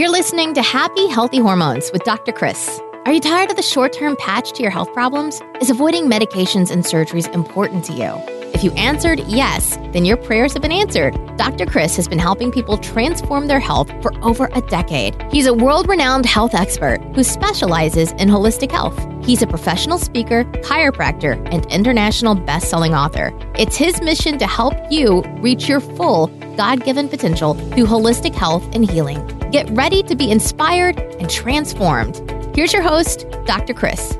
You're listening to Happy Healthy Hormones with Dr. Chris. Are you tired of the short term patch to your health problems? Is avoiding medications and surgeries important to you? If you answered yes, then your prayers have been answered. Dr. Chris has been helping people transform their health for over a decade. He's a world renowned health expert who specializes in holistic health. He's a professional speaker, chiropractor, and international best selling author. It's his mission to help you reach your full God given potential through holistic health and healing. Get ready to be inspired and transformed. Here's your host, Dr. Chris.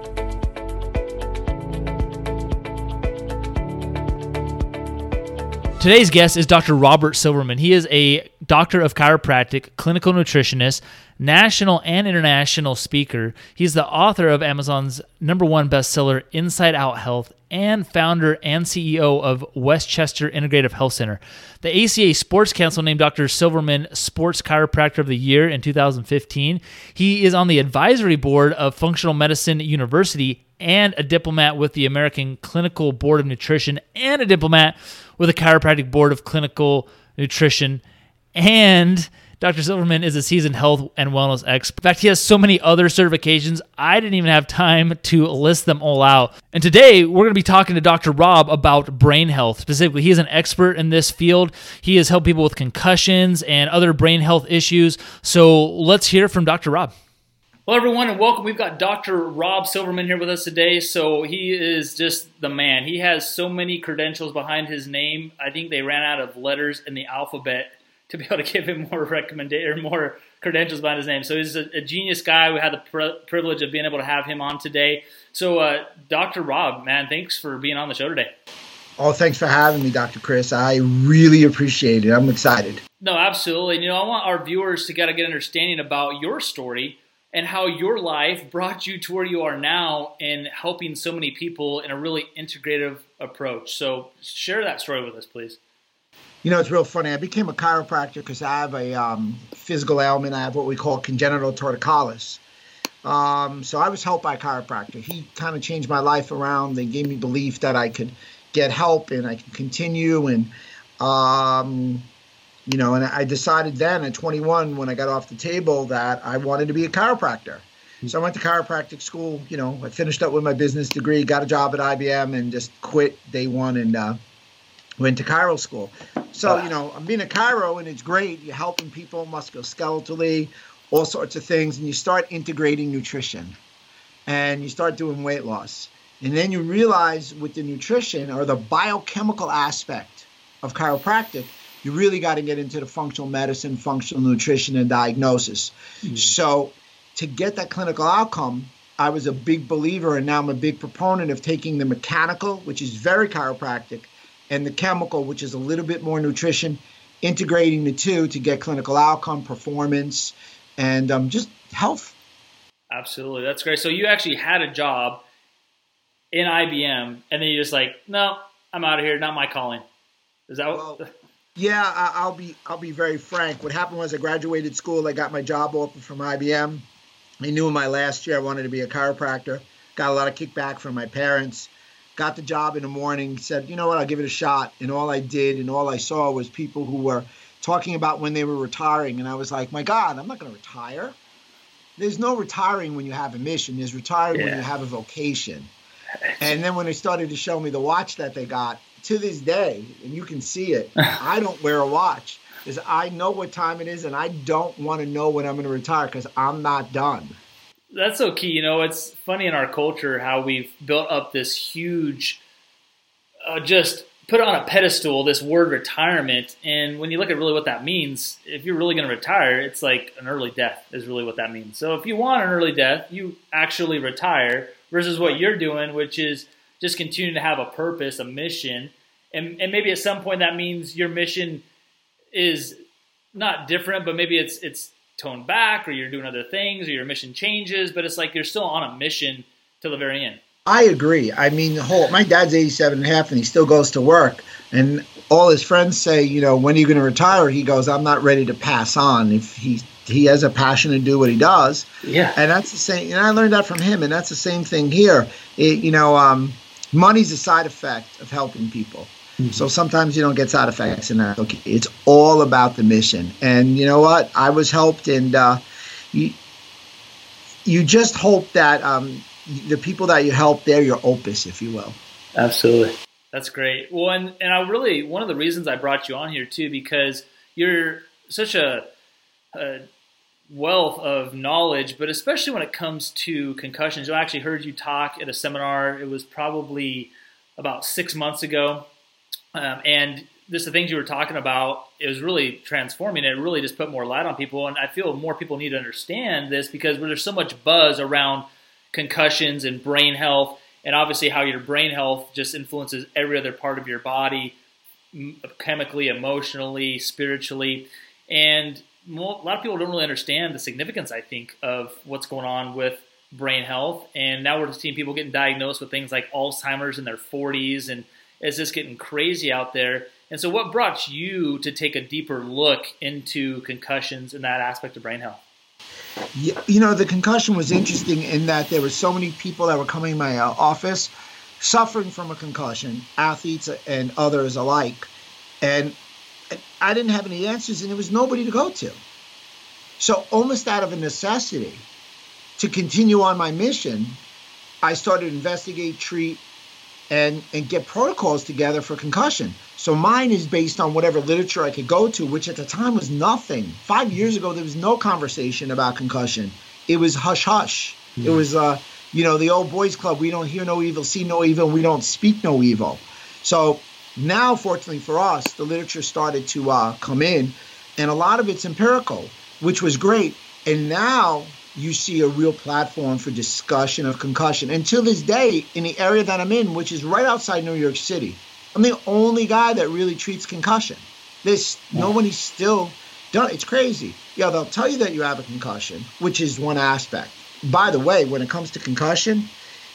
Today's guest is Dr. Robert Silverman. He is a doctor of chiropractic, clinical nutritionist, national and international speaker. He's the author of Amazon's number one bestseller, Inside Out Health, and founder and CEO of Westchester Integrative Health Center. The ACA Sports Council named Dr. Silverman Sports Chiropractor of the Year in 2015. He is on the advisory board of Functional Medicine University and a diplomat with the American Clinical Board of Nutrition and a diplomat with the Chiropractic Board of Clinical Nutrition. And Dr. Silverman is a seasoned health and wellness expert. In fact, he has so many other certifications, I didn't even have time to list them all out. And today, we're going to be talking to Dr. Rob about brain health. Specifically, he is an expert in this field. He has helped people with concussions and other brain health issues. So let's hear from Dr. Rob. Well, everyone, and welcome. We've got Dr. Rob Silverman here with us today. So he is just the man. He has so many credentials behind his name. I think they ran out of letters in the alphabet to be able to give him more recommendation, more credentials behind his name. So he's a, a genius guy. We had the pr- privilege of being able to have him on today. So, uh, Dr. Rob, man, thanks for being on the show today. Oh, thanks for having me, Dr. Chris. I really appreciate it. I'm excited. No, absolutely. You know, I want our viewers to get a good understanding about your story and how your life brought you to where you are now in helping so many people in a really integrative approach. So share that story with us, please. You know, it's real funny. I became a chiropractor because I have a um, physical ailment. I have what we call congenital torticollis. Um, so I was helped by a chiropractor. He kind of changed my life around. They gave me belief that I could get help and I could continue. And um, you know, and I decided then at 21 when I got off the table that I wanted to be a chiropractor. So I went to chiropractic school. You know, I finished up with my business degree, got a job at IBM, and just quit day one and uh, went to chiro school. So you know, I'm being a chiro, and it's great. You're helping people musculoskeletally, all sorts of things, and you start integrating nutrition, and you start doing weight loss, and then you realize with the nutrition or the biochemical aspect of chiropractic you really got to get into the functional medicine, functional nutrition, and diagnosis. Mm. So, to get that clinical outcome, I was a big believer, and now I'm a big proponent of taking the mechanical, which is very chiropractic, and the chemical, which is a little bit more nutrition, integrating the two to get clinical outcome, performance, and um, just health. Absolutely, that's great. So you actually had a job in IBM, and then you just like, no, I'm out of here, not my calling. Is that well, what? Yeah, I, will be I'll be very frank. What happened was I graduated school. I got my job offer from IBM. I knew in my last year I wanted to be a chiropractor. Got a lot of kickback from my parents. Got the job in the morning. Said, you know what, I'll give it a shot. And all I did and all I saw was people who were talking about when they were retiring. And I was like, my God, I'm not going to retire. There's no retiring when you have a mission. There's retiring yeah. when you have a vocation. And then when they started to show me the watch that they got, to this day, and you can see it, I don't wear a watch because I know what time it is and I don't want to know when I'm going to retire because I'm not done. That's so key. You know, it's funny in our culture how we've built up this huge, uh, just put on a pedestal this word retirement. And when you look at really what that means, if you're really going to retire, it's like an early death is really what that means. So if you want an early death, you actually retire versus what you're doing, which is – just continue to have a purpose, a mission, and and maybe at some point that means your mission is not different, but maybe it's it's toned back, or you're doing other things, or your mission changes, but it's like you're still on a mission till the very end. I agree. I mean, the whole my dad's 87 and a half and he still goes to work and all his friends say, you know, when are you going to retire? He goes, I'm not ready to pass on. If he he has a passion to do what he does. Yeah. And that's the same and I learned that from him and that's the same thing here. It, you know, um, money's a side effect of helping people. Mm-hmm. So sometimes you don't get side effects, and that's okay. It's all about the mission. And you know what? I was helped, and uh, you you just hope that um, the people that you help, they're your opus, if you will. Absolutely. That's great. Well, and, and I really, one of the reasons I brought you on here too, because you're such a, a wealth of knowledge, but especially when it comes to concussions. I actually heard you talk at a seminar. It was probably about six months ago. Um, and just the things you were talking about, it was really transforming. It really just put more light on people. And I feel more people need to understand this because there's so much buzz around concussions and brain health and obviously how your brain health just influences every other part of your body chemically emotionally spiritually and a lot of people don't really understand the significance i think of what's going on with brain health and now we're seeing people getting diagnosed with things like alzheimer's in their 40s and it's just getting crazy out there and so what brought you to take a deeper look into concussions and that aspect of brain health you know, the concussion was interesting in that there were so many people that were coming in my uh, office suffering from a concussion, athletes and others alike. And I didn't have any answers, and there was nobody to go to. So, almost out of a necessity to continue on my mission, I started to investigate, treat, and, and get protocols together for concussion. So mine is based on whatever literature I could go to, which at the time was nothing. Five years ago, there was no conversation about concussion. It was hush hush. It was, uh, you know, the old boys club. We don't hear no evil, see no evil, we don't speak no evil. So now, fortunately for us, the literature started to uh, come in, and a lot of it's empirical, which was great. And now you see a real platform for discussion of concussion. Until this day, in the area that I'm in, which is right outside New York City, I'm the only guy that really treats concussion. This yeah. nobody's still done. It's crazy. Yeah, they'll tell you that you have a concussion, which is one aspect. By the way, when it comes to concussion,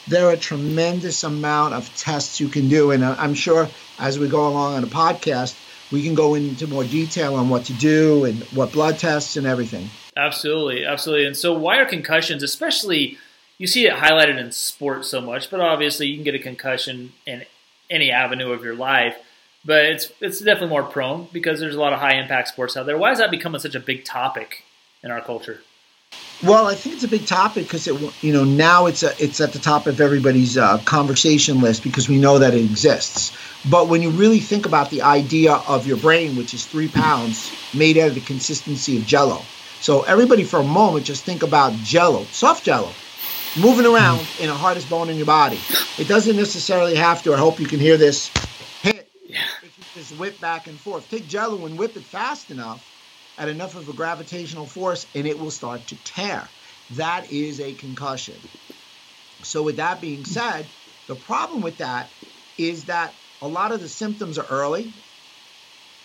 there are a tremendous amount of tests you can do, and uh, I'm sure as we go along on the podcast, we can go into more detail on what to do and what blood tests and everything. Absolutely, absolutely. And so, why are concussions, especially? You see it highlighted in sports so much, but obviously you can get a concussion in any avenue of your life. But it's it's definitely more prone because there's a lot of high impact sports out there. Why is that becoming such a big topic in our culture? Well, I think it's a big topic because it you know now it's a, it's at the top of everybody's uh, conversation list because we know that it exists. But when you really think about the idea of your brain, which is three pounds made out of the consistency of Jello, so everybody for a moment just think about Jello, soft Jello moving around mm. in the hardest bone in your body. It doesn't necessarily have to. I hope you can hear this hit. Yeah. If you just whip back and forth, take Jello and whip it fast enough at enough of a gravitational force, and it will start to tear. That is a concussion. So, with that being said, the problem with that is that a lot of the symptoms are early,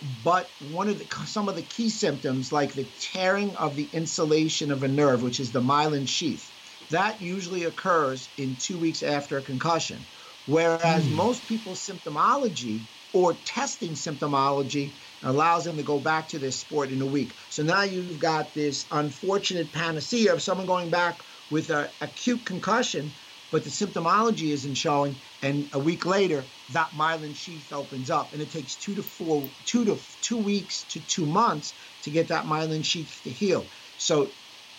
but one of the some of the key symptoms, like the tearing of the insulation of a nerve, which is the myelin sheath, that usually occurs in two weeks after a concussion. Whereas mm. most people's symptomology or testing symptomology allows them to go back to their sport in a week. So now you've got this unfortunate panacea of someone going back with an acute concussion, but the symptomology isn't showing. And a week later, that myelin sheath opens up, and it takes two to four, two to two weeks to two months to get that myelin sheath to heal. So,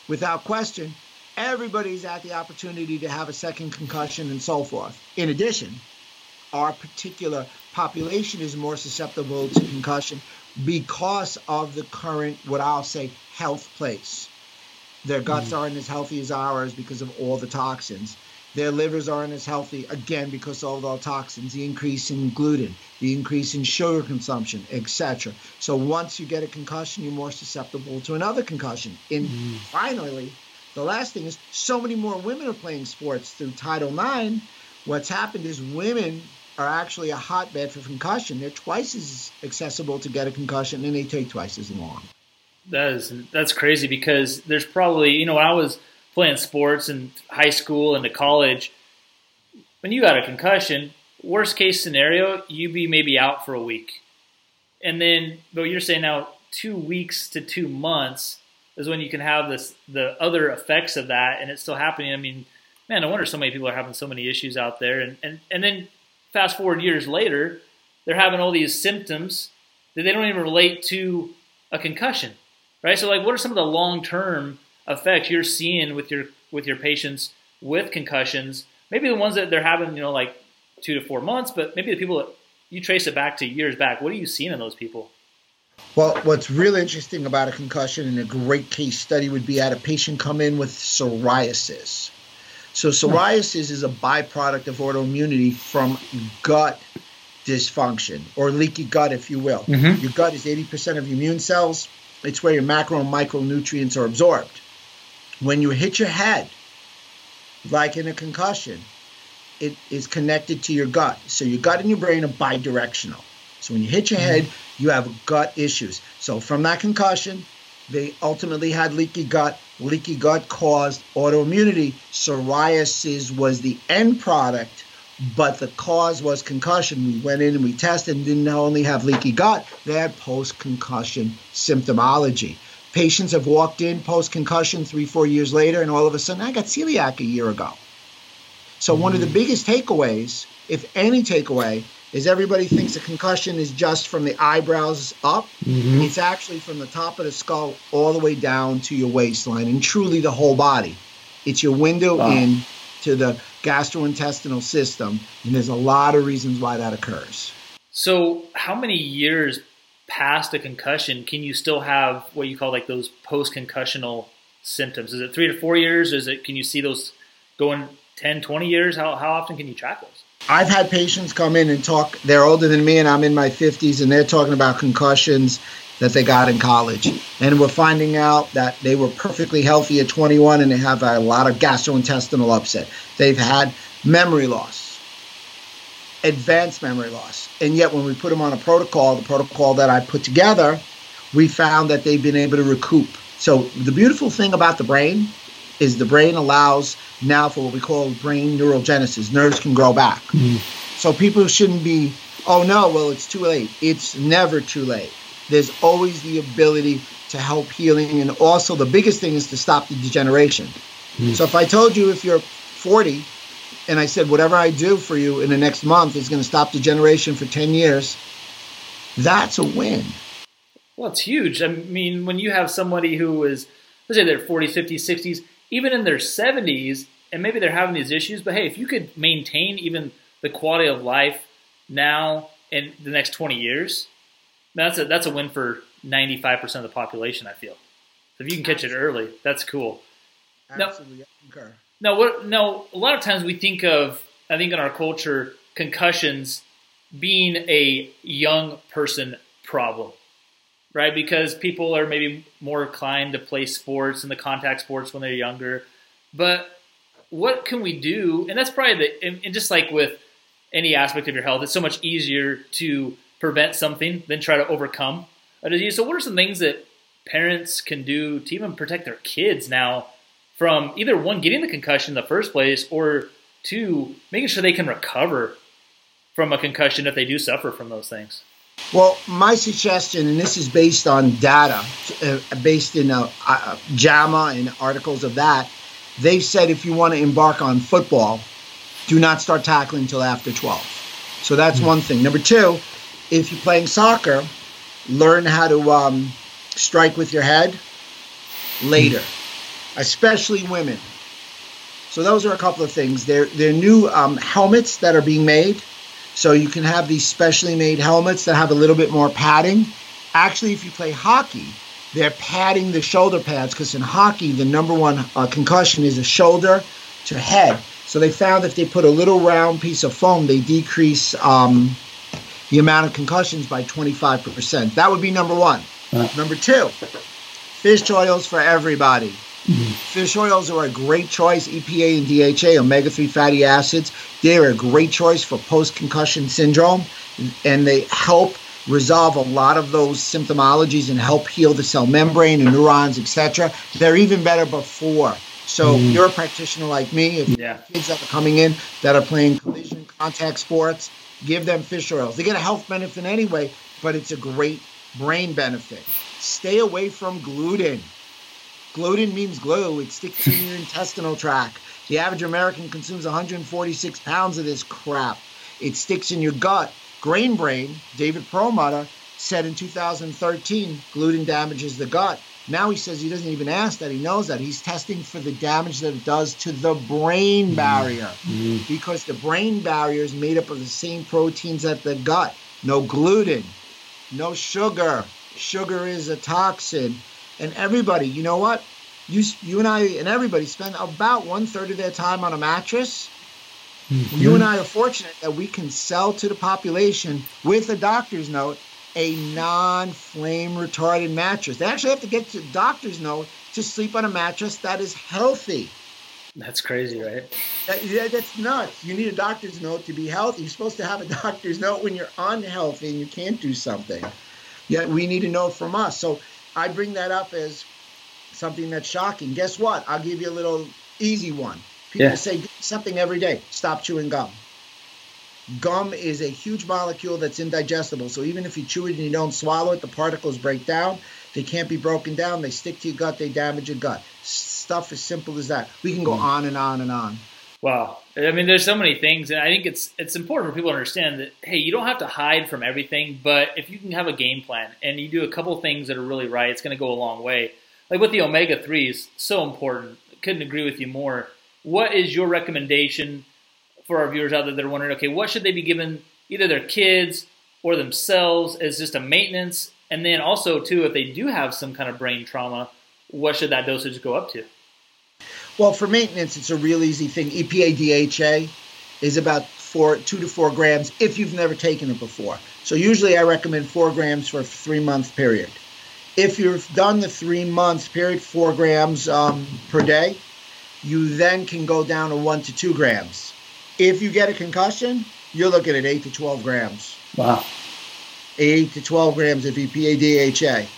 without question, everybody's at the opportunity to have a second concussion and so forth. In addition, our particular population is more susceptible to concussion because of the current, what I'll say, health place. Their guts mm aren't as healthy as ours because of all the toxins. Their livers aren't as healthy, again, because of all the toxins, the increase in gluten, the increase in sugar consumption, etc. So once you get a concussion, you're more susceptible to another concussion. And mm finally, the last thing is so many more women are playing sports through Title IX. What's happened is women are actually a hotbed for concussion. They're twice as accessible to get a concussion and they take twice as long. That is that's crazy because there's probably you know I was playing sports in high school and to college, when you got a concussion, worst case scenario, you be maybe out for a week. And then but you're saying now two weeks to two months is when you can have this the other effects of that and it's still happening. I mean, man, I wonder so many people are having so many issues out there and, and, and then fast forward years later, they're having all these symptoms that they don't even relate to a concussion, right? So, like, what are some of the long term effects you're seeing with your with your patients with concussions? Maybe the ones that they're having, you know, like two to four months, but maybe the people that you trace it back to years back. What are you seeing in those people? Well, what's really interesting about a concussion and a great case study would be had a patient come in with psoriasis. So, psoriasis is a byproduct of autoimmunity from gut dysfunction or leaky gut, if you will. Mm-hmm. Your gut is 80% of your immune cells, it's where your macro and micronutrients are absorbed. When you hit your head, like in a concussion, it is connected to your gut. So, your gut and your brain are bidirectional. So, when you hit your mm-hmm. head, you have gut issues. So, from that concussion, they ultimately had leaky gut. Leaky gut caused autoimmunity. Psoriasis was the end product but the cause was concussion. We went in and we tested and didn't only have leaky gut, they had post concussion symptomology. Patients have walked in post concussion three, four years later, and all of a sudden, I got celiac a year ago. So, mm-hmm. one of the mm. biggest takeaways, if any takeaway, is everybody thinks a concussion is just from the eyebrows up. Mm-hmm. It's actually from the top of the skull all the way down to your waistline and truly the whole body. It's your window wow. in to the gastrointestinal system, and there's a lot of reasons why that occurs. So, how many years past a concussion can you still have what you call like those post-concussional symptoms? Is it three to four years? Is it can you see those going 10, 20 years? How, how often can you track those? I've had patients come in and talk. They're older than me, and I'm in my 50s, and they're talking about concussions that they got in college. And we're finding out that they were perfectly healthy at 21 and they have a lot of gastrointestinal upset. They've had memory loss, advanced memory loss. And yet, when we put them on a protocol, the protocol that I put together, we found that they've been able to recoup. So, the beautiful thing about the brain is the brain allows now for what we call brain neurogenesis. Nerves can grow back. Mm. So, people shouldn't be, oh no, well, it's too late. It's never too late there's always the ability to help healing. And also, the biggest thing is to stop the degeneration. Mm. So, if I told you if you're 40 and I said, whatever I do for you in the next month is going to stop degeneration for 10 years, that's a win. Well, it's huge. I mean, when you have somebody who is, let's say they're 40s, 50s, 60s, even in their 70s, and maybe they're having these issues, but hey, if you could maintain even the quality of life now in the next 20 years, that's a that's a win for ninety five percent of the population. I feel. So if you can catch Absolutely. it early, that's cool. Absolutely. Now, now, what? Now, a lot of times we think of, I think in our culture, concussions being a young person problem, right? Because people are maybe more inclined to play sports and the contact sports when they're younger. But what can we do? And that's probably the, and, and just like with any aspect of your health, it's so much easier to prevent something than try to overcome a disease. So, what are some things that parents can do to even protect their kids now from either one getting the concussion in the first place, or two making sure they can recover from a concussion if they do suffer from those things? Well, my suggestion, and this is based on data, uh, based in uh, uh, JAMA and articles of that, they've said if you want to embark on football, do not start tackling until after 12. So that's mm-hmm. one thing. Number two, if you're playing soccer, learn how to um, strike with your head later, especially women. So those are a couple of things. There, there are new um, helmets that are being made. So you can have these specially made helmets that have a little bit more padding. Actually, if you play hockey, they're padding the shoulder pads because in hockey, the number one uh, concussion is a shoulder to head. So they found if they put a little round piece of foam, they decrease um, the amount of concussions by 25%. That would be number one. Number two, fish oils for everybody. Mm-hmm. Fish oils are a great choice. EPA and DHA, omega 3 fatty acids, they're a great choice for post concussion syndrome, and they help resolve a lot of those symptomologies and help heal the cell membrane and neurons, etc. They're even better before. So mm. you're a practitioner like me. If yeah. kids that are coming in that are playing collision contact sports, give them fish oils. They get a health benefit anyway, but it's a great brain benefit. Stay away from gluten. Gluten means glue, it sticks in your intestinal tract. The average American consumes 146 pounds of this crap. It sticks in your gut. Grain Brain, David Perlmutter, said in 2013 gluten damages the gut. Now he says he doesn't even ask that. He knows that. He's testing for the damage that it does to the brain barrier mm-hmm. because the brain barrier is made up of the same proteins that the gut. No gluten, no sugar. Sugar is a toxin. And everybody, you know what? You, you and I and everybody spend about one third of their time on a mattress. Mm-hmm. You and I are fortunate that we can sell to the population with a doctor's note a non-flame retardant mattress. They actually have to get to doctor's note to sleep on a mattress that is healthy. That's crazy, right? That, yeah, that's nuts. You need a doctor's note to be healthy. You're supposed to have a doctor's note when you're unhealthy and you can't do something. Yeah, we need a note from us. So I bring that up as something that's shocking. Guess what? I'll give you a little easy one. People yeah. say something every day. Stop chewing gum. Gum is a huge molecule that's indigestible. So even if you chew it and you don't swallow it, the particles break down. They can't be broken down. They stick to your gut. They damage your gut. Stuff as simple as that. We can go hmm. on and on and on. Wow. I mean, there's so many things, and I think it's it's important for people to understand that hey, you don't have to hide from everything, but if you can have a game plan and you do a couple things that are really right, it's going to go a long way. Like with the omega threes, so important. Couldn't agree with you more. What is your recommendation for our viewers out there that are wondering, okay, what should they be given either their kids or themselves as just a maintenance? And then also, too, if they do have some kind of brain trauma, what should that dosage go up to? Well, for maintenance, it's a real easy thing. EPA DHA is about four, two to four grams if you've never taken it before. So usually I recommend four grams for a three month period. If you've done the three month period, four grams um, per day, you then can go down to one to two grams. If you get a concussion, you're looking at 8 to 12 grams. Wow. 8 to 12 grams of EPA DHA.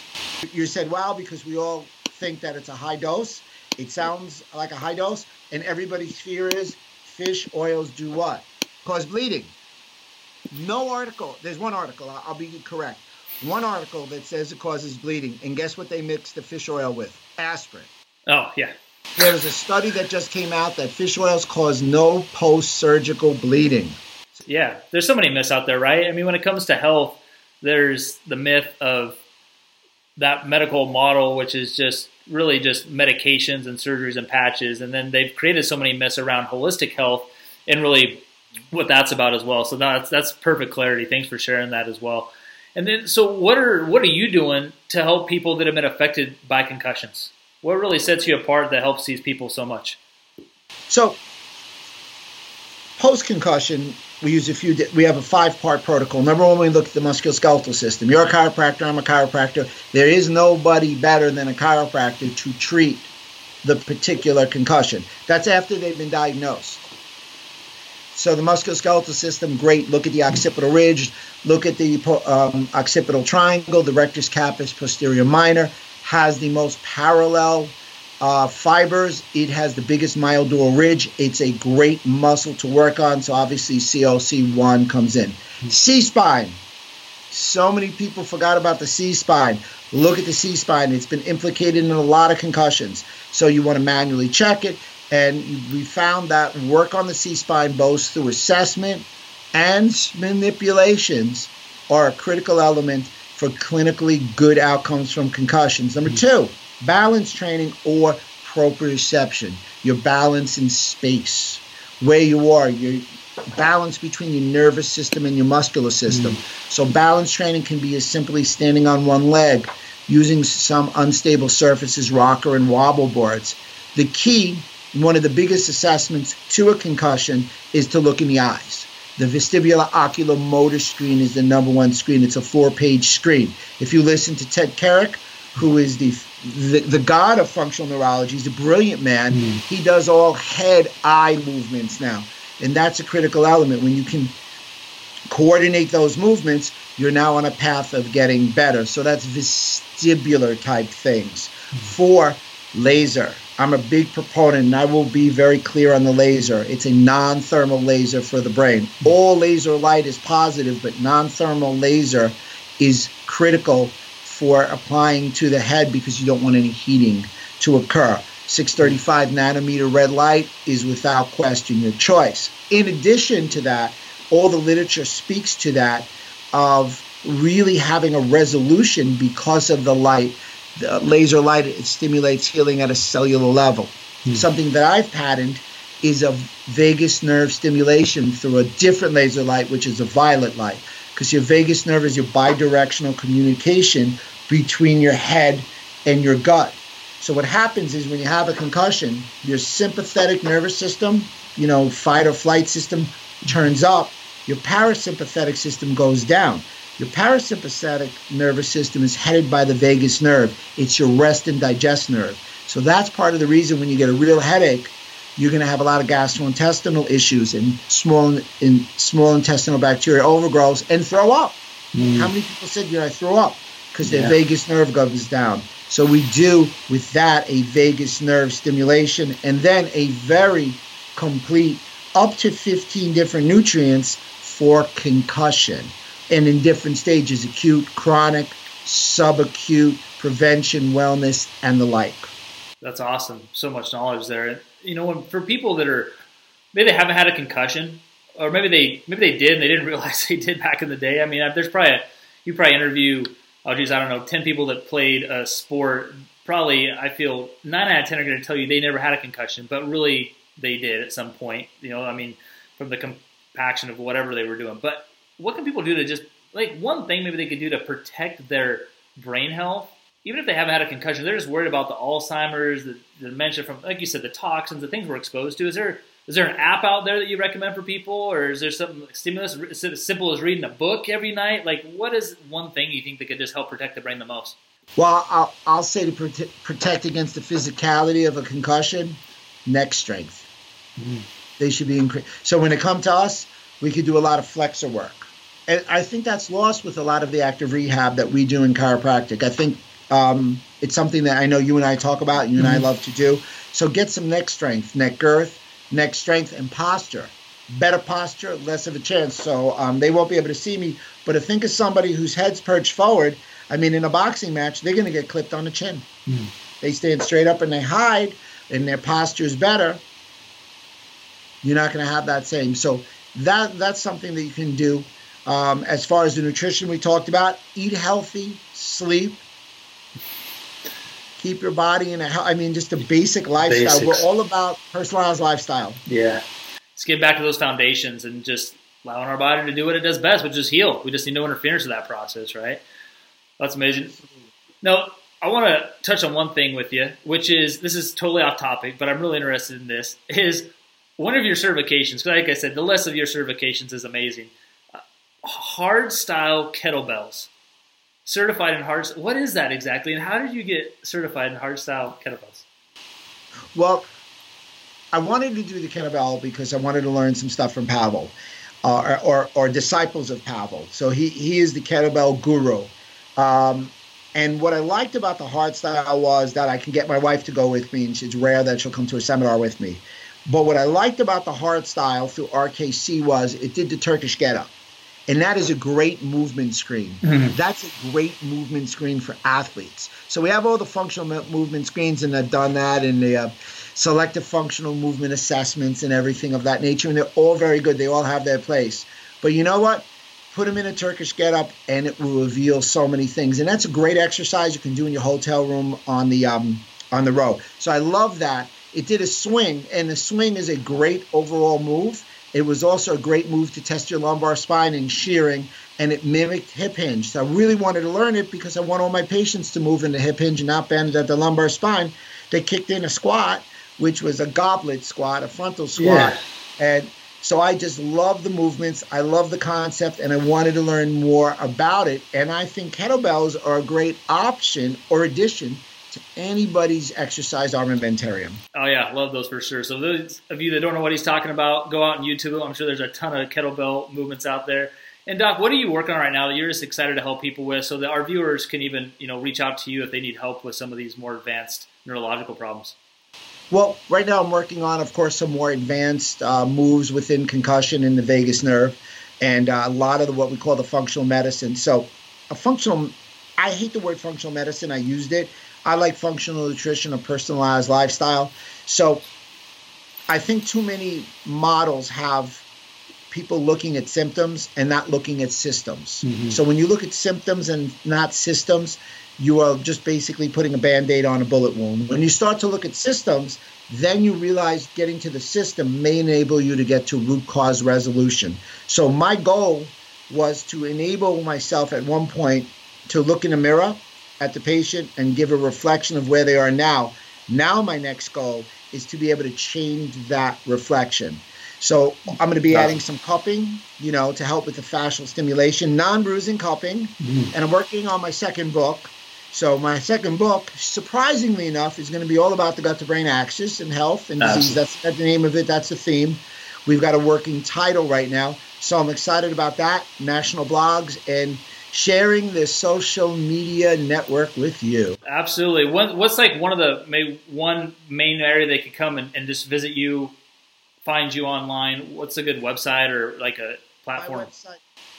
You said, wow, because we all think that it's a high dose. It sounds like a high dose, and everybody's fear is fish oils do what? Cause bleeding. No article, there's one article, I'll be correct. One article that says it causes bleeding, and guess what they mix the fish oil with? Aspirin. Oh, yeah. There was a study that just came out that fish oils cause no post surgical bleeding. Yeah, there's so many myths out there, right? I mean, when it comes to health, there's the myth of that medical model, which is just really just medications and surgeries and patches. And then they've created so many myths around holistic health and really what that's about as well. So that's that's perfect clarity. Thanks for sharing that as well. And then, so what are what are you doing to help people that have been affected by concussions? what really sets you apart that helps these people so much? So, post concussion, we use a few. We have a five part protocol. Number one, we look at the musculoskeletal system? You're a chiropractor. I'm a chiropractor. There is nobody better than a chiropractor to treat the particular concussion. That's after they've been diagnosed. So the musculoskeletal system, great. Look at the occipital ridge. Look at the um, occipital triangle, the rectus caput posterior minor has the most parallel uh, fibers. It has the biggest myodural bridge. It's a great muscle to work on. So obviously COC1 comes in. C spine. So many people forgot about the C spine. Look at the C spine. It's been implicated in a lot of concussions. So you want to manually check it. And we found that work on the C spine both through assessment and manipulations are a critical element for clinically good outcomes from concussions. Number two, balance training or proprioception. Your balance in space, where you are, your balance between your nervous system and your muscular system. Mm. So, balance training can be as simply standing on one leg, using some unstable surfaces, rocker and wobble boards. The key, one of the biggest assessments to a concussion, is to look in the eyes. The vestibular ocular motor screen is the number one screen. It's a four page screen. If you listen to Ted Carrick, who is the, the, the god of functional neurology, he's a brilliant man. Mm. He does all head eye movements now. And that's a critical element. When you can coordinate those movements, you're now on a path of getting better. So that's vestibular type things. Mm. For laser, I'm a big proponent, and I will be very clear on the laser. It's a non thermal laser for the brain. All laser light is positive, but non thermal laser is critical for applying to the head because you don't want any heating to occur. 635 nanometer red light is without question your choice. In addition to that, all the literature speaks to that of really having a resolution because of the light. The laser light it stimulates healing at a cellular level. Hmm. Something that I've patented is a vagus nerve stimulation through a different laser light, which is a violet light, because your vagus nerve is your bidirectional communication between your head and your gut. So what happens is when you have a concussion, your sympathetic nervous system, you know, fight or flight system turns up, your parasympathetic system goes down. Your parasympathetic nervous system is headed by the vagus nerve. It's your rest and digest nerve. So that's part of the reason when you get a real headache, you're going to have a lot of gastrointestinal issues and small in small intestinal bacteria overgrowth and throw up. Mm. How many people said, "You know, I throw up because their yeah. vagus nerve goes down." So we do with that a vagus nerve stimulation and then a very complete up to 15 different nutrients for concussion and in different stages acute, chronic, subacute, prevention, wellness, and the like. That's awesome. So much knowledge there. You know, for people that are maybe they haven't had a concussion, or maybe they maybe they did and they didn't realize they did back in the day. I mean, there's probably a, you probably interview oh geez, I don't know, ten people that played a sport. Probably, I feel nine out of ten are going to tell you they never had a concussion, but really they did at some point. You know, I mean, from the compaction of whatever they were doing. But what can people do to just like one thing maybe they could do to protect their brain health? Even if they haven't had a concussion, they're just worried about the Alzheimer's, the, the dementia from, like you said, the toxins, the things we're exposed to. Is there is there an app out there that you recommend for people, or is there something like stimulus? As simple as reading a book every night? Like, what is one thing you think that could just help protect the brain the most? Well, I'll, I'll say to prote- protect against the physicality of a concussion, neck strength. Mm. They should be increased. So when it comes to us, we could do a lot of flexor work. And I think that's lost with a lot of the active rehab that we do in chiropractic. I think um, it's something that I know you and I talk about, you and mm-hmm. I love to do. So get some neck strength, neck girth, neck strength, and posture. Better posture, less of a chance. So um, they won't be able to see me. But if think of somebody whose head's perched forward, I mean, in a boxing match, they're going to get clipped on the chin. Mm. They stand straight up and they hide, and their posture is better. You're not going to have that same. So that that's something that you can do. Um, as far as the nutrition we talked about, eat healthy, sleep, keep your body in a I mean, just a basic lifestyle. Basics. We're all about personalized lifestyle. Yeah. Let's get back to those foundations and just allowing our body to do what it does best, which is heal. We just need no interference in that process, right? That's amazing. Now, I want to touch on one thing with you, which is this is totally off topic, but I'm really interested in this. Is one of your certifications? Because, like I said, the list of your certifications is amazing. Uh, hard style kettlebells certified in hard. What is that exactly, and how did you get certified in hardstyle kettlebells? Well, I wanted to do the kettlebell because I wanted to learn some stuff from Pavel, uh, or, or, or disciples of Pavel. So he he is the kettlebell guru. Um, and what I liked about the hardstyle was that I can get my wife to go with me, and it's rare that she'll come to a seminar with me. But what I liked about the hardstyle through RKC was it did the Turkish get up. And that is a great movement screen. Mm-hmm. That's a great movement screen for athletes. So we have all the functional movement screens, and I've done that and the uh, selective functional movement assessments and everything of that nature. And they're all very good. They all have their place. But you know what? Put them in a Turkish getup, and it will reveal so many things. And that's a great exercise you can do in your hotel room on the um, on the row. So I love that. It did a swing, and the swing is a great overall move it was also a great move to test your lumbar spine and shearing, and it mimicked hip hinge. So I really wanted to learn it because I want all my patients to move into hip hinge and not bend at the lumbar spine. They kicked in a squat, which was a goblet squat, a frontal squat. Yeah. And so I just love the movements. I love the concept, and I wanted to learn more about it. And I think kettlebells are a great option or addition to anybody's exercise armamentarium. Oh yeah, love those for sure. So those of you that don't know what he's talking about, go out and YouTube. I'm sure there's a ton of kettlebell movements out there. And Doc, what are you working on right now that you're just excited to help people with, so that our viewers can even you know reach out to you if they need help with some of these more advanced neurological problems? Well, right now I'm working on, of course, some more advanced uh, moves within concussion in the vagus nerve, and uh, a lot of the, what we call the functional medicine. So, a functional, I hate the word functional medicine. I used it I like functional nutrition, a personalized lifestyle. So I think too many models have people looking at symptoms and not looking at systems. Mm-hmm. So when you look at symptoms and not systems, you are just basically putting a band aid on a bullet wound. When you start to look at systems, then you realize getting to the system may enable you to get to root cause resolution. So my goal was to enable myself at one point to look in a mirror at the patient and give a reflection of where they are now. Now my next goal is to be able to change that reflection. So I'm going to be adding some cupping, you know, to help with the fascial stimulation, non-bruising cupping, mm-hmm. and I'm working on my second book. So my second book, surprisingly enough, is going to be all about the gut-to-brain axis and health and disease. That's, that's the name of it. That's the theme. We've got a working title right now, so I'm excited about that. National blogs and sharing this social media network with you. Absolutely. What, what's like one of the maybe one main area they could come and, and just visit you find you online? What's a good website or like a platform?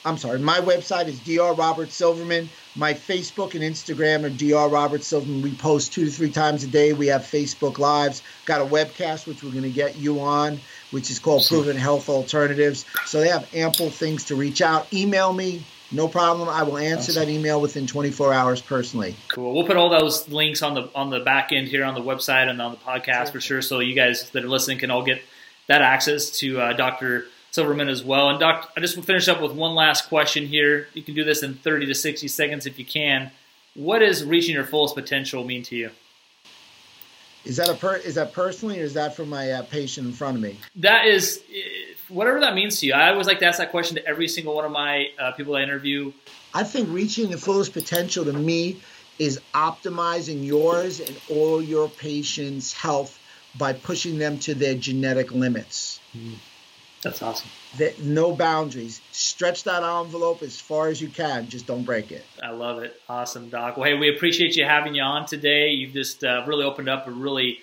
I'm sorry, my website is Dr. Robert Silverman. My Facebook and Instagram are Dr. Robert Silverman. We post two to three times a day. We have Facebook Lives. Got a webcast, which we're going to get you on, which is called Proven Health Alternatives. So they have ample things to reach out. Email me, no problem. I will answer awesome. that email within 24 hours personally. Cool. We'll put all those links on the on the back end here on the website and on the podcast sure. for sure, so you guys that are listening can all get that access to uh, Dr. Silverman as well. And Doc, I just will finish up with one last question here. You can do this in 30 to 60 seconds if you can. What does reaching your fullest potential mean to you? Is that a per, is that personally, or is that for my uh, patient in front of me? That is whatever that means to you. I always like to ask that question to every single one of my uh, people I interview. I think reaching the fullest potential to me is optimizing yours and all your patients' health by pushing them to their genetic limits. Mm. That's awesome. That no boundaries. Stretch that envelope as far as you can. Just don't break it. I love it. Awesome, Doc. Well, hey, we appreciate you having you on today. You've just uh, really opened up a really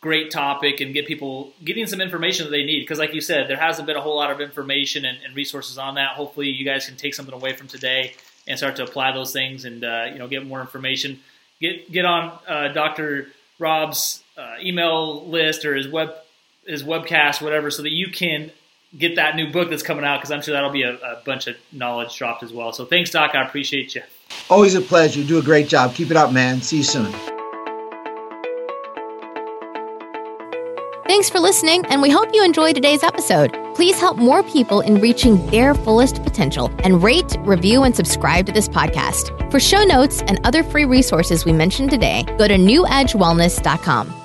great topic and get people getting some information that they need. Because, like you said, there hasn't been a whole lot of information and, and, resources on that. Hopefully, you guys can take something away from today and start to apply those things and uh, you know get more information. Get get on uh, Dr. Rob's uh, email list or his web his webcast, whatever, so that you can get that new book that's coming out because I'm sure that'll be a, a, bunch of knowledge dropped as well. So thanks, Doc. I appreciate you. Always a pleasure. You do a great job. Keep it up, man. See you soon. Thanks for listening, and we hope you enjoyed today's episode. Please help more people in reaching their fullest potential and rate, review, and subscribe to this podcast. For show notes and other free resources we mentioned today, go to newedgewellness.com.